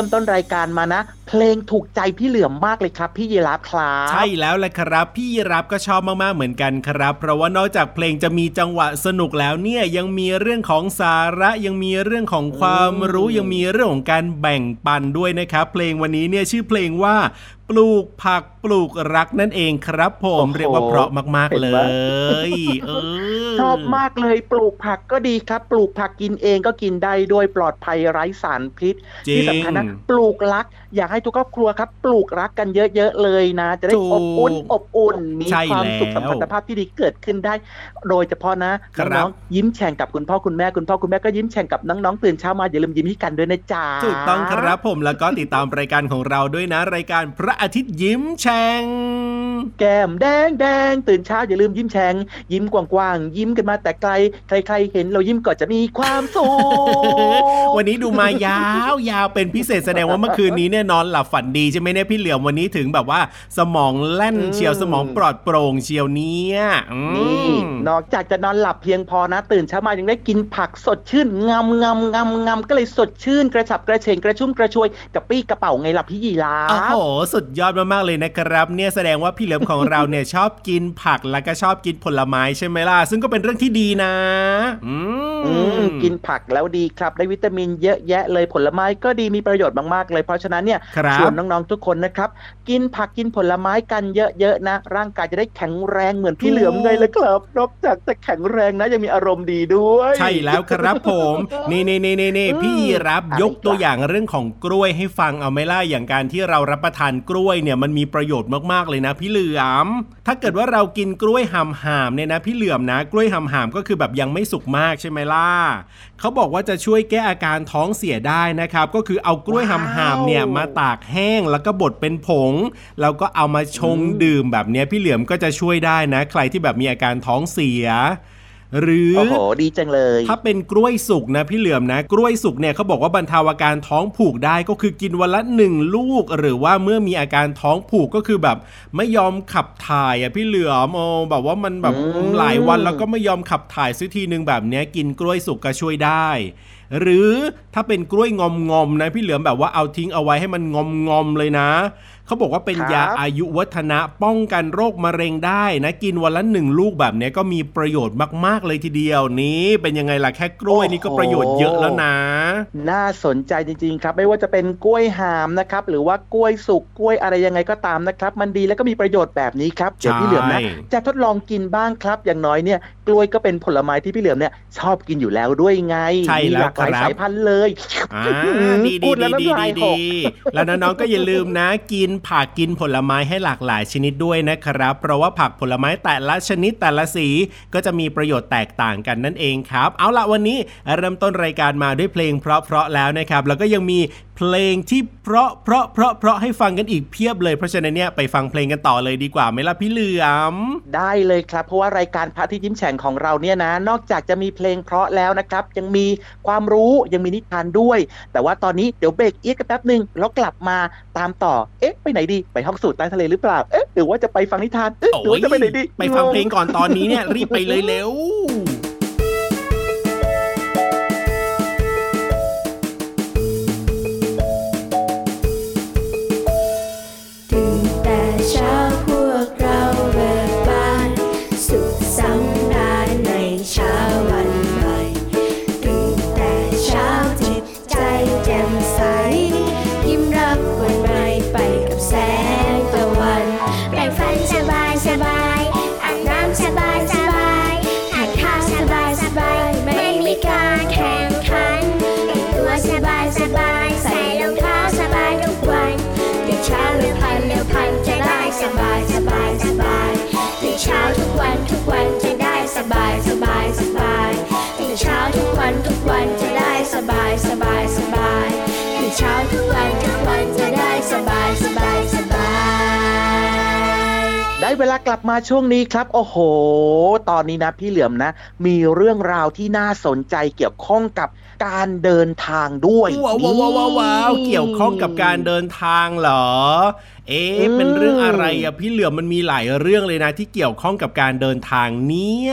ริ่มต้นรายการมานะ เพลงถูกใจพี่เหลือมมากเลยครับ พี่ยีราฟครับใช่แล้วแหละครับ พี่รับก็ชอบมากๆเหมือนกันครับ เพราะว่านอกจากเพลงจะมีจังหวะสนุกแล้วเนี่ยยังมีเรื่องของสาระยังมีเรื่องของความรู้ยังมีเรื่องของการแบ่งปันด้วยนะครับ เพลงวันนี้เนี่ยชื่อเพลงว่าปลูกผักปลูกรักนั่นเองครับ ผมโอ้โหเรียกว่าเพราะมาก ๆ เลเห็นไหมยเออ ชอบมากเลยปลูกผักก็ดีครับ ปลูกผักกินเองก็กินได้โดยปลอดภัยไร้สารพิษจริงที่สำคัญนะปลูกรักอยากให้ทุกครอบครัวครับ ปลูกรักกันเยอะๆเลยนะ จะได้ถูกอบอุ่นอบอุ่นมีใช่ความสุขแล้วสัมพันธภาพที่ดีเกิดขึ้นได้ โดยเฉพาะนะครับน้องๆยิ้มแฉ่งกับคุณพ่อคุณแม่คุณพ่อคุณแม่ก็ยิ้มแฉ่งกับน้องๆตื่นเช้ามาอย่าลืมยิ้มให้กันด้วยนะจ๊ะถูกต้องครับผมแล้วก็ติดตามรายการของเราด้วยนะ รายการพระอาทิตย์ยิ้มแฉ่งแก้มแดงแดงตื่นเช้าอย่าลืมยิ้มแฉ่งยิ้มกว้างๆยิ้มกันมาแต่ไกลใครๆเห็นเรายิ้มก็จะมีความสุข วันนี้ดูมายาวยาวเป็นพิเศษแสดงว่าเมื่อคืนนี้เนี่ยนอนหลับฝันดีใช่ไหมเนี่ยพี่เหลียมวันนี้ถึงแบบว่า สมองแล่นอืมเชียวสมองปลอดโปร่งเชียวเนี่ยอืมนี่นอกจากจะนอนหลับเพียงพอนะ ตื่นเช้ามายังได้กินผักสดชื่นงำงำงำงำก็เลยสดชื่นกระฉับกระเฉงกระชุ่มกระชวยกระปี้กระเป๋าไงล่ะพี่ยีราโอ้ฟโหสุดยอดมากๆเลยนะครับ เนี่ยแสดงว่าพี่เหลิมของเราเนี่ยชอบกินผักแล้วก็ชอบกินผลไม้ใช่ไหมล่ะซึ่งก็เป็นเรื่องที่ดีนะ อืมอืมกินผักแล้วดีครับได้วิตามินเยอะแยะเลยผลไม้ก็ดีมีประโยชน์มากๆเลย เพราะฉะนั้นเนี่ยครับชวนน้องๆทุกคนนะครับ กินผักกินผลไม้กันเยอะๆนะ ร่างกายจะได้แข็งแรงเหมือนพี่เหลือมไงเลยครับนอกจากจะแข็งแรงนะยังมีอารมณ์ดีด้วย ใช่แล้วครับผมนี่นี่นี่นี่นี่อืมพี่รับอะไรยกตัวครับอย่างเรื่องของกล้วยให้ฟังเอาไหม่ล่ะอย่างการที่เรารับประทานกล้วยเนี่ยมันมีประโยชน์มากๆเลยนะ พี่เหลือมถ้าเกิดว่าเรากินกล้วยหำหามเนี่ยนะ พี่เหลือมนะ กล้วยหำหามก็คือแบบยังไม่สุกมากใช่ไหมล่ะเขาบอกว่าจะช่วยแก้อาการท้องเสียได้นะครับ ก็คือเอากล้วยหำหามเนี่ยมาตากแห้งแล้วก็บดเป็นผง แล้วก็เอามาชงดื่มแบบเนี้ยพี่เหลือมก็จะช่วยได้นะ ใครที่แบบมีอาการท้องเสียหรือโอ้โหดีจังเลย ถ้าเป็นกล้วยสุกนะพี่เหลือมนะ กล้วยสุกเนี่ยเขาบอกว่าบรรเทาอาการท้องผูกได้ก็คือกินวันละหนึ่งลูก หรือว่าเมื่อมีอาการท้องผูกก็คือแบบไม่ยอมขับถ่ายอะพี่เหลือมโอ้แบบว่ามันแบบอืมหลายวันแล้วก็ไม่ยอมขับถ่ายสักทีหนึ่งแบบเนี้ยกินกล้วยสุกก็ช่วยได้ หรือถ้าเป็นกล้วยงอมงอมๆนะพี่เหลือมแบบว่าเอาทิ้งเอาไว้ให้มันงอมงอมๆเลยนะเขาบอกว่าเป็นครับยาอายุวัฒนะป้องกันโรคมะเร็งได้นะกินวันละหนึ่งลูกแบบเนี้ยก็มีประโยชน์มาก ๆ เลยทีเดียวนี้เป็นยังไงล่ะแค่กล้วยนี่ก็ประโยชน์เยอะแล้วนะ น่าสนใจจริง ๆ ครับ ไม่ว่าจะเป็นกล้วยหามนะครับ หรือว่ากล้วยสุกกล้วยอะไรยังไงก็ตามนะครับ มันดีแล้วก็มีประโยชน์แบบนี้ครับเดี๋ยวพี่เหลือมนะใช่จะทดลองกินบ้างครับอย่างน้อยเนี่ยก ล้วยก็เป็นผลไม้ที่พี่เหลือมเนี่ย ชอบกินอยู่แล้วด้วยไงใช่มีแล้วหลากหลายครับสายพันธุ์เลยอ่าอืมดีพูดีดแล้ดีวดีน้ำลายดีหกดีแล้วน้องๆก็อย่าลืมนะ กินผักกินผลไม้ให้หลากหลายชนิดด้วยนะครับ เพราะว่าผักผลไม้แต่ละชนิดแต่ละสีก็จะมีประโยชน์แตกต่างกันนั่นเองครับ เอาละวันนี้เริ่มต้นรายการมาด้วยเพลงเพราะๆแล้วนะครับ แล้วก็ยังมี เพลงที่เพราะเพราะเพราะเพราะให้ฟังกันอีกเพียบเลย เพราะฉะนั้นเนี่ยไปฟังเพลงกันต่อเลยดีกว่าไหมล่ะพี่เหลือม ได้เลยครับ เพราะว่ารายการพระอาที่ยิ้มแฉ่งของเราเนี่ยนะ นอกจากจะมีเพลงเพราะแล้วนะครับ ยังมีความรู้ยังมีนิทานด้วย แต่ว่าตอนนี้เดี๋ยวเบรกเอียดกันแป๊บหนึ่งแล้วกลับมาตามต่อเอ๊ะไปไหนดีไปห้องสูตรใต้ทะเลหรือเปล่าเอ๊ะหรือว่าจะไปฟังนิทานเอ๊ะหรือว่าจะไปไหนดีไปฟังเพลงก่อนตอนนี้เนี่ยรีบไปเลยเร็ว เวลากลับมาช่วงนี้ครับ โอ้โห ตอนนี้นะพี่เหลือมนะ มีเรื่องราวที่น่าสนใจเกี่ยวข้องกับการเดินทางด้วยว้าวว้าวว้าวว้าวเกี่ยวข้องกับการเดินทางเหรอ เอ๊ะเป็นเรื่องอะไรอะพี่เหลือมมันมีหลายเรื่องเลยนะที่เกี่ยวข้องกับการเดินทางเนี่ย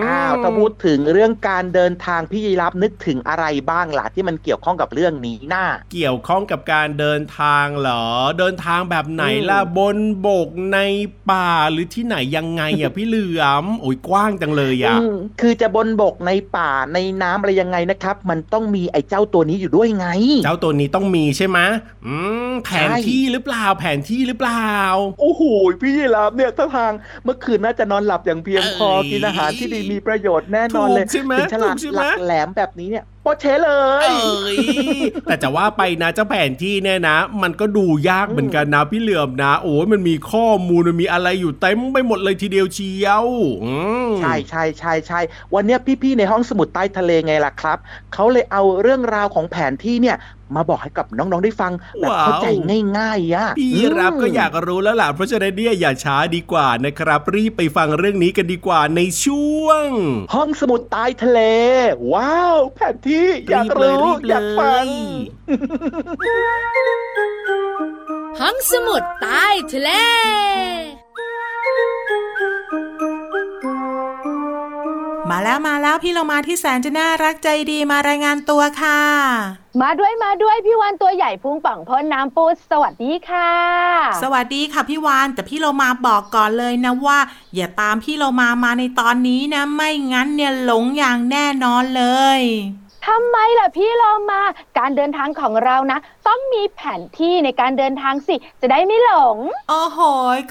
มอ้าวถ้าพูดถึงเรื่องการเดินทางพี่ยีรับนึกถึงอะไรบ้างล่ะที่มันเกี่ยวข้องกับเรื่องนี้น่าเกี่ยวข้องกับการเดินทางเหรอ เดินทางแบบไหนล่ะอืมบนบกในป่าหรือที่ไหนยังไงอะพี่เหลือมโอ้ยกว้างจังเลยอะอืมคือจะบนบกในป่าในน้ำอะไรยังไงนะครับ มันต้องมีไอ้เจ้าตัวนี้อยู่ด้วยไง เจ้าตัวนี้ต้องมีใช่ไหมอืมแผนใช่ที่หรือเปล่าแผนที่หรือเปล่า โอ้โหพี่ยีรับเนี่ยถ้าทางเมื่อคืนน่าจะนอนหลับอย่างเพียงพอเอ้ยกินอาหารที่ดีมีประโยชน์แน่นอนเลยถูกใช่ไหมถึงฉลาดถูกใช่ไหมหลักแหลมแบบนี้เนี่ยโปเชเลยเอ้ยแต่จะว่าไปนะเจ้าแผนที่เนี่ยนะ มันก็ดูยากเหมือนกันนะพี่เหลือมนะ โอ้ยมันมีข้อมูลมันมีอะไรอยู่เต็มไปหมดเลยทีเดียวเชียวอืมใช่ใช่ใช่ใช่วันเนี้ยพี่ๆในห้องสมุดใต้ทะเลไงล่ะครับเขาเลยเอาเรื่องราวของแผนที่เนี่ยมาบอกให้กับน้องๆได้ฟังแบบว้าวเข้าใจง่ายๆอะพี่รับก็อยากรู้แล้วล่ะเพราะฉะนั้นเนี่ยอย่าช้าดีกว่านะครับ รีบไปฟังเรื่องนี้กันดีกว่าในช่วง ห้องสมุดใต้ทะเล ว้าว แผนที่อยากบเลยรู้บเลอยากฟังห้องสมุดใต้ทะเลมามาแล้วมาแล้วพี่เรามาที่แสนจะน่ารักใจดีมารายงานตัวค่ะ มาด้วยมาด้วยพี่วานตัวใหญ่พุงป่องพ้นน้ำปูสวัสดีค่ะ สวัสดีค่ะพี่วานแต่พี่เรามาบอกก่อนเลยนะว่า อย่าตามพี่เรามามาในตอนนี้นะ ไม่งั้นเนี่ยหลงอย่างแน่นอนเลย ทำไมล่ะพี่เรามา การเดินทางของเรานะ ต้องมีแผนที่ในการเดินทางสิ จะได้ไม่หลงโอ้โห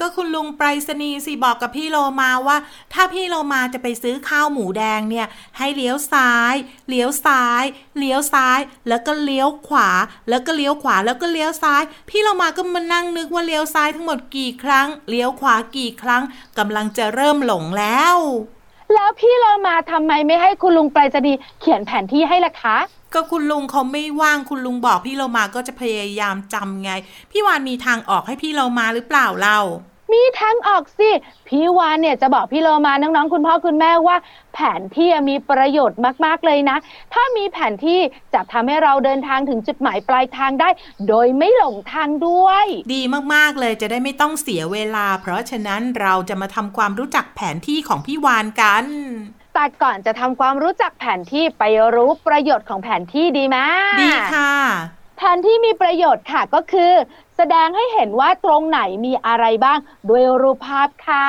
ก็คุณลุงไปรษณีย์สิบอกกับพี่โลมาว่า ถ้าพี่โลมาจะไปซื้อข้าวหมูแดงเนี่ย ให้เลี้ยวซ้าย เลี้ยวซ้าย เลี้ยวซ้าย แล้วก็เลี้ยวขวา แล้วก็เลี้ยวขวาแล้วก็เลี้ยวซ้าย พี่โลมาก็มานั่งนึกว่าเลี้ยวซ้ายทั้งหมดกี่ครั้ง เลี้ยวขวากี่ครั้งกำลังจะเริ่มหลงแล้ว แล้วพี่เรามาทำไมไม่ให้คุณลุงไปรษณีย์เขียนแผนที่ให้ล่ะคะ ก็คุณลุงเขาไม่ว่างคุณลุงบอกพี่โลมาก็จะพยายามจำไง พี่วานมีทางออกให้พี่โลมาหรือเปล่าเรา มีทางออกสิพี่วานเนี่ยจะบอกพี่โลมาน้องๆ คุณพ่อคุณแม่ว่า แผนที่มีประโยชน์มากๆเลยนะ ถ้ามีแผนที่จะทำให้เราเดินทางถึงจุดหมายปลายทางได้ โดยไม่หลงทางด้วย ดีมากๆเลยจะได้ไม่ต้องเสียเวลา เพราะฉะนั้นเราจะมาทำความรู้จักแผนที่ของพี่วานกันแต่ก่อนจะทำความรู้จักแผนที่ไปรู้ประโยชน์ของแผนที่ดีไหมดีค่ะแผนที่มีประโยชน์ค่ะก็คือ แสดงให้เห็นว่าตรงไหนมีอะไรบ้างด้วยรูปภาพค่ะ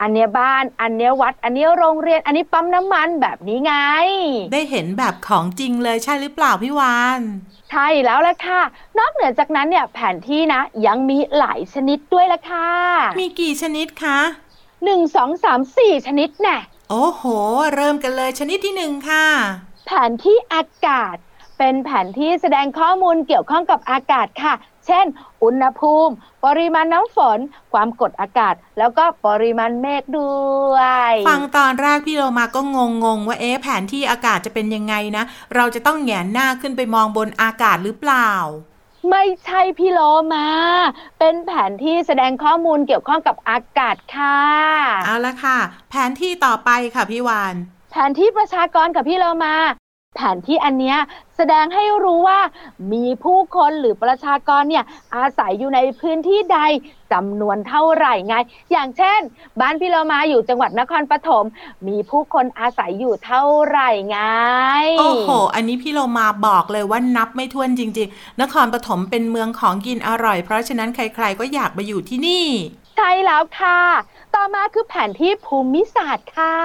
อันเนี้ยบ้าน อันเนี้ยวัด อันเนี้ยโรงเรียน อันนี้ปั๊มน้ำมันแบบนี้ไง ได้เห็นแบบของจริงเลยใช่หรือเปล่าพี่วานใช่แล้วละค่ะ นอกเหนือจากนั้นเนี่ยแผนที่นะ ยังมีหลายชนิดด้วยละค่ะ มีกี่ชนิดคะหนึ่งสองสามสี่ชนิดแน่โอ้โห เริ่มกันเลยชนิดที่หนึ่งค่ะ แผนที่อากาศ เป็นแผนที่แสดงข้อมูลเกี่ยวข้องกับอากาศค่ะเช่น อุณหภูมิ ปริมาณน้ำฝน ความกดอากาศ แล้วก็ปริมาณเมฆด้วย ฟังตอนแรกพี่โลมาก็งงงๆว่าเอ๊ะแผนที่อากาศจะเป็นยังไงนะ เราจะต้องแหงนหน้าขึ้นไปมองบนอากาศหรือเปล่าไม่ใช่พี่โลมา เป็นแผนที่แสดงข้อมูลเกี่ยวข้องกับอากาศค่ะ เอาละค่ะ แผนที่ต่อไปค่ะพี่วาน แผนที่ประชากรกับพี่โลมา แผนที่อันเนี้ยแสดงให้รู้ว่ามีผู้คนหรือประชากรเนี่ยอาศัยอยู่ในพื้นที่ใดจำนวนเท่าไหร่ไง อย่างเช่น บ้านพี่โลมาอยู่จังหวัดนครปฐมมีผู้คนอาศัยอยู่เท่าไหร่ไง โอ้โห อันนี้พี่โลมาบอกเลยว่านับไม่ถ้วนจริง ๆ นครปฐมเป็นเมืองของกินอร่อย เพราะฉะนั้นใคร ๆ ก็อยากมาอยู่ที่นี่ ช่แล้วค่ะ ต่อมาคือแผนที่ภูมิศาสตร์ค่ะ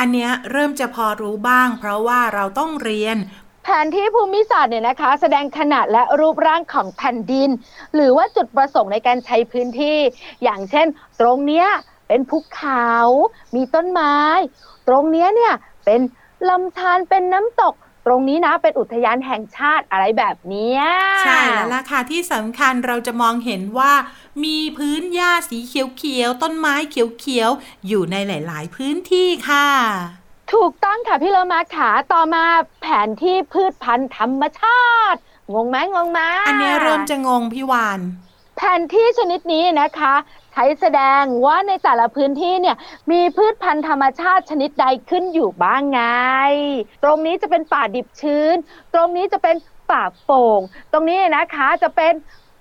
อันเนี้ยเริ่มจะพอรู้บ้าง เพราะว่าเราต้องเรียนแผนที่ภูมิศาสตร์เนี่ยนะคะ แสดงขนาดและรูปร่างของแผ่นดิน หรือว่าจุดประสงค์ในการใช้พื้นที่ อย่างเช่น ตรงเนี้ยเป็นภูเขา มีต้นไม้ ตรงเนี้ยเนี่ยเป็นลำธารเป็นน้ำตก ตรงนี้นะเป็นอุทยานแห่งชาติอะไรแบบเนี้ยใช่แล้วล่ะค่ะที่สำคัญเราจะมองเห็นว่า มีพื้นหญ้าสีเขียวๆต้นไม้เขียวๆอยู่ในหลาย ๆ พื้นที่ค่ะถูกต้องค่ะพี่เลมาขาต่อมาแผนที่พืชพันธุ์ธรรมชาติ งงไหมงงไหมอันเนี้ยเริ่มจะงงพี่วาน แผนที่ชนิดนี้นะคะ ใช้แสดงว่าในแต่ละพื้นที่เนี่ยมีพืชพันธุ์ธรรมชาติชนิดใดขึ้นอยู่บ้างไง ตรงนี้จะเป็นป่าดิบชื้น ตรงนี้จะเป็นป่าโป่ง ตรงนี้นะคะจะเป็น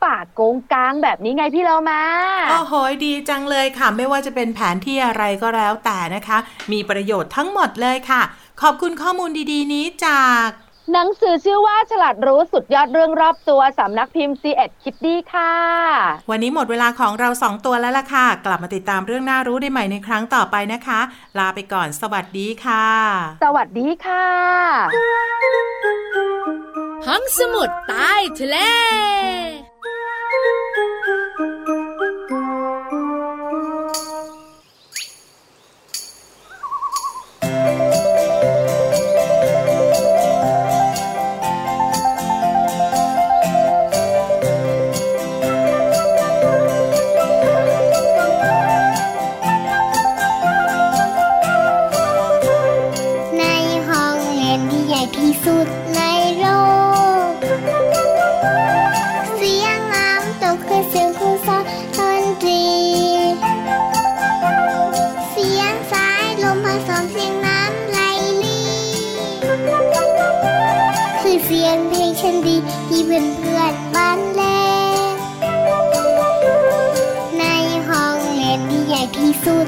ป่าโกงกลางแบบนี้ไงพี่เรามาโอ้โหดีจังเลยค่ะ ไม่ว่าจะเป็นแผนที่อะไรก็แล้วแต่นะคะ มีประโยชน์ทั้งหมดเลยค่ะ ขอบคุณข้อมูลดีๆ นี้จาก หนังสือชื่อว่าฉลาดรู้สุดยอดเรื่องรอบตัวสำนักพิมพ์ c ีเอ็ดคิดดีค่ะ วันนี้หมดเวลาของเราสองตัวแล้วล่ะค่ะ กลับมาติดตามเรื่องน่ารู้ได้ใหม่ในครั้งต่อไปนะคะ ลาไปก่อนสวัสดีค่ะ สวัสดีค่ะห้องสมุดใต้ทะเล ฉันดีที่เพื่อนเพื่อนบ้านแลในห้องเรียนที่ใหญ่ที่สุด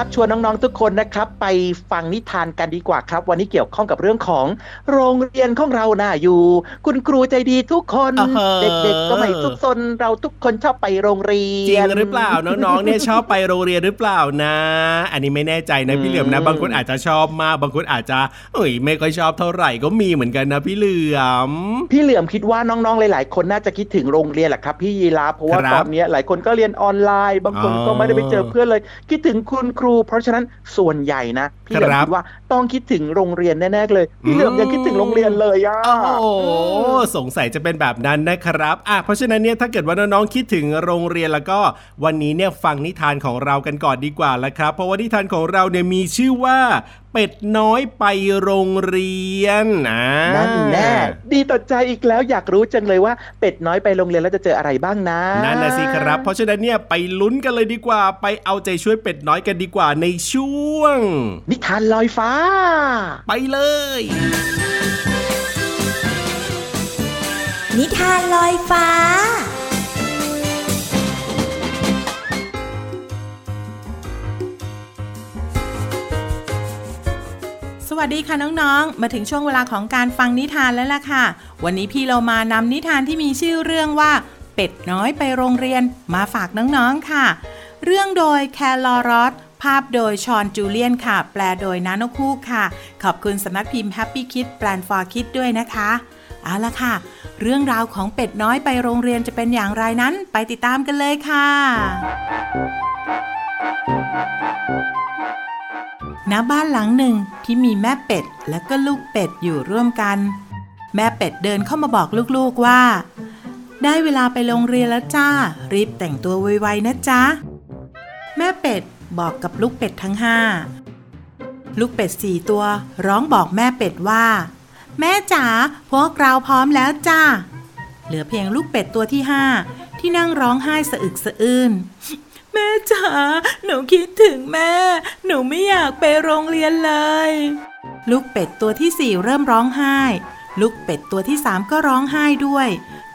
ครับ ชวนน้องๆทุกคนนะครับ ไปฟังนิทานกันดีกว่าครับ วันนี้เกี่ยวข้องกับเรื่องของโรงเรียนของเราน่าอยู่ คุณครูใจดีทุกคนอ่าฮะเด็กๆก็ไม่ทุกซนเราทุกคนชอบไปโรงเรียนจริงหรือเปล่าน้องๆเนี่ยชอบไปโรงเรียนหรือเปล่านะ อันนี้ไม่แน่ใจนะพี่เหลือมนะอืมบางคนอาจจะชอบมากบางคนอาจจะเอ้ยไม่ค่อยชอบเท่าไหร่ก็มีเหมือนกันนะพี่เหลือมพี่เหลือมคิดว่าน้องๆหลาย ๆ คนน่าจะคิดถึงโรงเรียนแหละครับ พี่ยีราฟเพราะว่าครับตอนนี้หลายคนก็เรียนออนไลน์ บางคนอ๋อก็ไม่ได้ไปเจอเพื่อนเลย คิดถึงคุณครูเพราะฉะนั้นส่วนใหญ่นะพี่เหลือมครับคิดว่าต้องคิดถึงโรงเรียนแน่ๆเลยพี่เหลือมยังคิดถึงโรงเรียนเลยอะโอ้โหสงสัยจะเป็นแบบนั้นนะครับอะเพราะฉะนั้นเนี่ยถ้าเกิดว่าน้องๆคิดถึงโรงเรียนแล้วก็วันนี้เนี่ยฟังนิทานของเรากันก่อนดีกว่าละครับ เพราะว่านิทานของเราเนี่ยมีชื่อว่า เป็ดน้อยไปโรงเรียนอ่านั่นแน่ดีต่อใจอีกแล้วอยากรู้จังเลยว่า เป็ดน้อยไปโรงเรียนแล้วจะเจออะไรบ้างนะนั่นนะสิครับ เพราะฉะนั้นเนี่ยไปลุ้นกันเลยดีกว่า ไปเอาใจช่วยเป็ดน้อยกันดีกว่าในช่วง นิทานลอยฟ้า ไปเลย นิทานลอยฟ้า วัสดีค่ะน้องๆ มาถึงช่วงเวลาของการฟังนิทานแล้วล่ะค่ะ วันนี้พี่เรามานำนิทานที่มีชื่อเรื่องว่า เป็ดน้อยไปโรงเรียนมาฝากน้องๆค่ะ เรื่องโดยแคลอรอสภาพโดยชอนจูเลียนค่ะ แปลโดยนาโนคูกค่ะ ขอบคุณสำนักพิมพ์ Happy Kid แปลน for Kid ด้วยนะคะเอาละค่ะ เรื่องราวของเป็ดน้อยไปโรงเรียนจะเป็นอย่างไรนั้น ไปติดตามกันเลยค่ะ ณบ้านหลังหนึ่งที่มีแม่เป็ดและก็ลูกเป็ดอยู่ร่วมกัน แม่เป็ดเดินเข้ามาบอกลูกๆว่า ได้เวลาไปโรงเรียนแล้วจ้า รีบแต่งตัวไวๆนะจ๊ะ แม่เป็ดบอกกับลูกเป็ดทั้งห้าลูกเป็ดสี่ตัวร้องบอกแม่เป็ดว่า แม่จ๋าพวกเราพร้อมแล้วจ้า เหลือเพียงลูกเป็ดตัวที่ห้าที่นั่งร้องไห้สะอึกสะอื้น แม่จ๋าหนูคิดถึงแม่ หนูไม่อยากไปโรงเรียนเลย ลูกเป็ดตัวที่สี่เริ่มร้องไห้ ลูกเป็ดตัวที่สามก็ร้องไห้ด้วย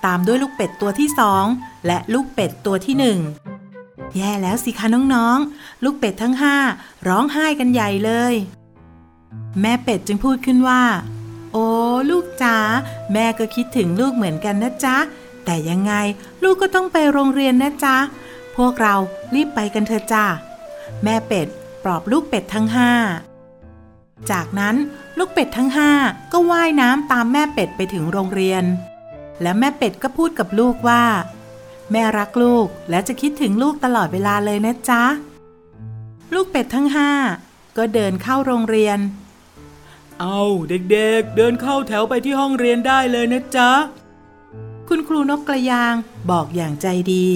ตามด้วยลูกเป็ดตัวที่สองและลูกเป็ดตัวที่หนึ่งแย่แล้วสิคะน้องๆ ลูกเป็ดทั้งห้าร้องไห้กันใหญ่เลย แม่เป็ดจึงพูดขึ้นว่า โอ้ลูกจ๋าแม่ก็คิดถึงลูกเหมือนกันนะจ๊ะ แต่ยังไงลูกก็ต้องไปโรงเรียนนะจ๊ะ พวกเรารีบไปกันเถอะจ้า แม่เป็ดปลอบลูกเป็ดทั้งห้า จากนั้นลูกเป็ดทั้งห้าก็ว่ายน้ำตามแม่เป็ดไปถึงโรงเรียน แล้วแม่เป็ดก็พูดกับลูกว่า แม่รักลูกและจะคิดถึงลูกตลอดเวลาเลยนะจ๊ะ ลูกเป็ดทั้งห้าก็เดินเข้าโรงเรียน เอาเด็กๆเดินเข้าแถวไปที่ห้องเรียนได้เลยนะจ๊ะ คุณครูนกกระยางบอกอย่างใจดี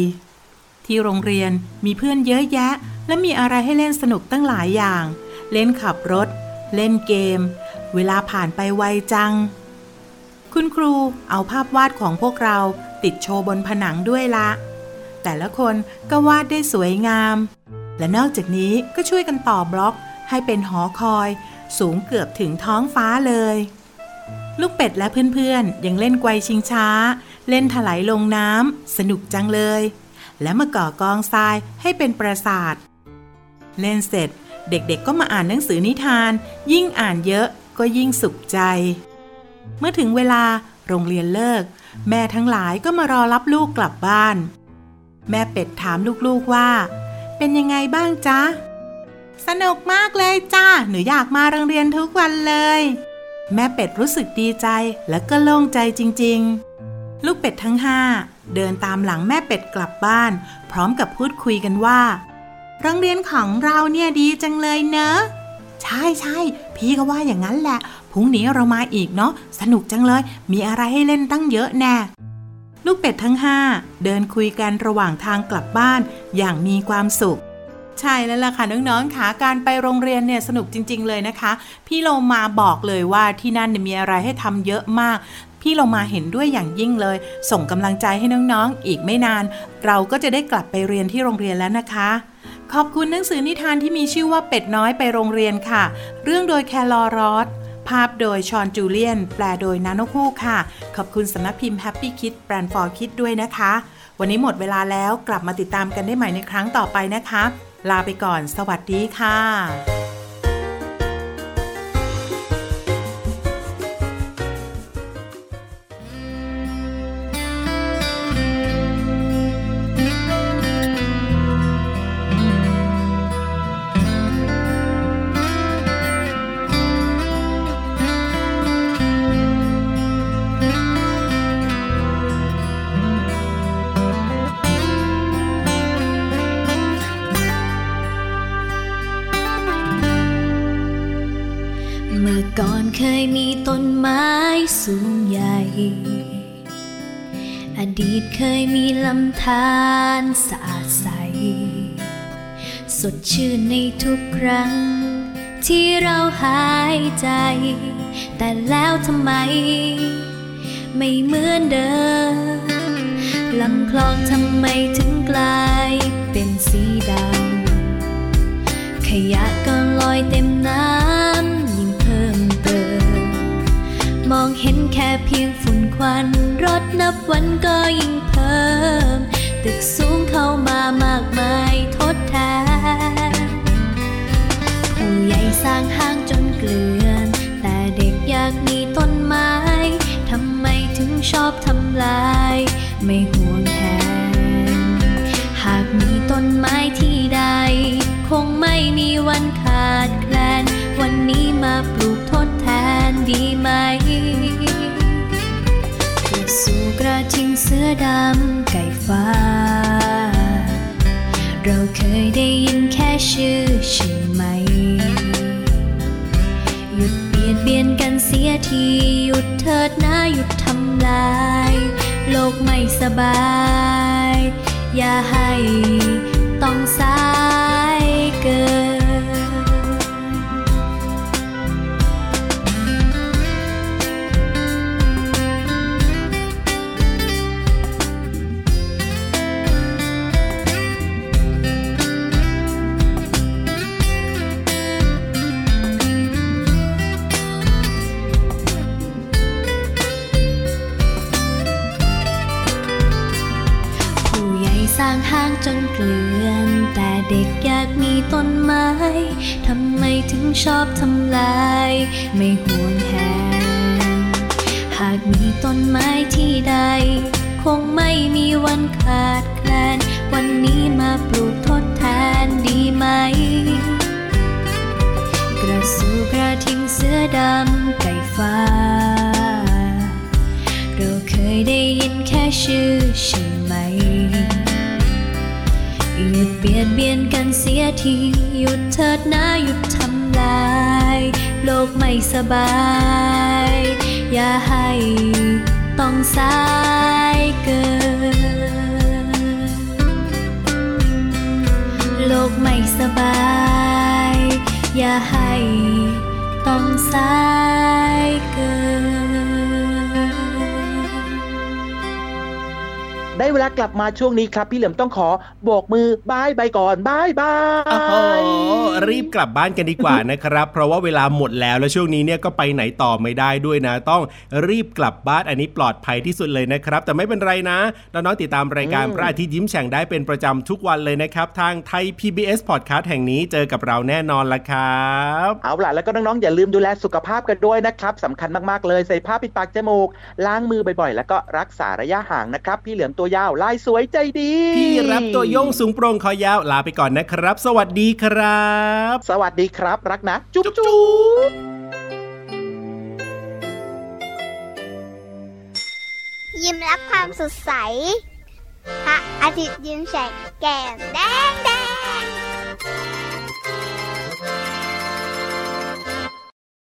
ที่โรงเรียนมีเพื่อนเยอะแยะ และมีอะไรให้เล่นสนุกตั้งหลายอย่าง เล่นขับรถ เล่นเกม เวลาผ่านไปไวจัง คุณครูเอาภาพวาดของพวกเราติดโชว์บนผนังด้วยละ แต่ละคนก็วาดได้สวยงาม และนอกจากนี้ก็ช่วยกันต่อบล็อกให้เป็นหอคอย สูงเกือบถึงท้องฟ้าเลย ลูกเป็ดและเพื่อนๆยังเล่นไกวชิงช้า เล่นถลายลงน้ำสนุกจังเลย และมาก่อกองทรายให้เป็นปราสาท เล่นเสร็จ เด็กๆก็มาอ่านหนังสือนิทาน ยิ่งอ่านเยอะก็ยิ่งสุขใจ เมื่อถึงเวลาโรงเรียนเลิก แม่ทั้งหลายก็มารอรับลูกกลับบ้าน แม่เป็ดถามลูกๆว่า เป็นยังไงบ้างจ๊ะ สนุกมากเลยจ้าหนูอยากมาโรงเรียนทุกวันเลย แม่เป็ดรู้สึกดีใจและก็โล่งใจจริงๆ ลูกเป็ดทั้งห้า เดินตามหลังแม่เป็ดกลับบ้าน พร้อมกับพูดคุยกันว่าโรงเรียนของเราเนี่ยดีจังเลยเนอะ ใช่ใช่พี่ก็ว่าอย่างนั้นแหละพรุ่งนี้เรามาอีกเนาะสนุกจังเลย มีอะไรให้เล่นตั้งเยอะแน่ลูกเป็ดทั้งห้าเดินคุยกันระหว่างทางกลับบ้านอย่างมีความสุข ใช่แล้วล่ะค่ะน้องๆค่ะการไปโรงเรียนเนี่ยสนุกจริง ๆ เลยนะคะ พี่โลมาบอกเลยว่าที่นั่นมีอะไรให้ทำเยอะมาก พี่โลมาเห็นด้วยอย่างยิ่งเลย ส่งกำลังใจให้น้องๆ อีกไม่นาน เราก็จะได้กลับไปเรียนที่โรงเรียนแล้วนะคะ ขอบคุณหนังสือนิทานที่มีชื่อว่าเป็ดน้อยไปโรงเรียนค่ะ เรื่องโดยแคลอรอสภาพโดยชอนจูเลียน แปลโดยนาโนคูค่ะ ขอบคุณสำนักพิมพ์ Happy Kid แบรนด์ for Kid ด้วยนะคะ วันนี้หมดเวลาแล้วกลับมาติดตามกันได้ใหม่ในครั้งต่อไปนะคะ ลาไปก่อน สวัสดีค่ะ ลำธารสะอาดใส สดชื่นในทุกครั้ง ที่เราหายใจ แต่แล้วทำไม ไม่เหมือนเดิมลำคลองทำไมถึงกลายเป็นสีดำขยะก็ลอยเต็มน้ำยิ่งเพิ่มเติมมองเห็นแค่เพียงฝุ่นควันรถนับวันก็ยิ่ง ลายไม่ห่วงแหนหากมีต้นไม้ที่ใด คงไม่มีวันขาดแคลน วันนี้มาปลูกทดแทนดีไหมเพื่อสู่กระทิงเสื้อดำไก่ฟ้า เราเคยได้ยินแค่ชื่อใช่ เบียดเบียนกันเสียทีหยุดเถิดนะหยุดทำลาย โลกไม่สบาย อย่าให้ต้องสาางจนเกลื่อน แต่เด็กอยากมีต้นไม้ ทำไมถึงชอบทำลาย ไม่ห่วงแหนหากมีต้นไม้ที่ใด คงไม่มีวันขาดแคลน วันนี้มาปลูกทดแทนดีไหม กระสูกระทิงเสื้อดำไก่ฟ้า เราเคยได้ยินแค่ชื่อใช่ไหม ยุดเบียดเบียนกันเสียทีหยุดเถิดนะหยุดทำลาย โลกไม่สบาย อย่าให้ต้องสายเกิน โลกไม่สบาย อย่าให้ต้องสายเกิน ได้เวลากลับมาช่วงนี้ครับ พี่เหลิมต้องขอโบกมือบายบายก่อนบายบาโอ้โหยรีบกลับบ้านกันดีกว่านะครับ เพราะว่าเวลาหมดแล้วแล้วช่วงนี้เนี่ยก็ไปไหนต่อไม่ได้ด้วยนะ ต้องรีบกลับบ้านอันนี้ปลอดภัยที่สุดเลยนะครับ แต่ไม่เป็นไรนะน้องๆติดตามรายการอืมพระอาทิตย์ยิ้มแฉ่งได้เป็นประจำทุกวันเลยนะครับ ทางไทย PBS Podcast แห่งนี้เจอกับเราแน่นอนละครับ เอาล่ะแล้วก็น้องๆอย่าลืมดูแลสุขภาพกันด้วยนะครับสำคัญมากๆเลยใส่ผ้าปิดปากจมูกล้างมือบ่อยๆ แล้วก็รักษาระยะห่างนะครับ พี่เหลือมตัวยาวลายสวยใจดี พี่รับตัวโยงสูงโปร่งคอยาวลาไปก่อนนะครับ สวัสดีครับ สวัสดีครับ รักนะ จุ๊บจุ๊บยิ้มรับความสดใสพระอาทิตย์ยิ้มแฉกแก้มแดงแดง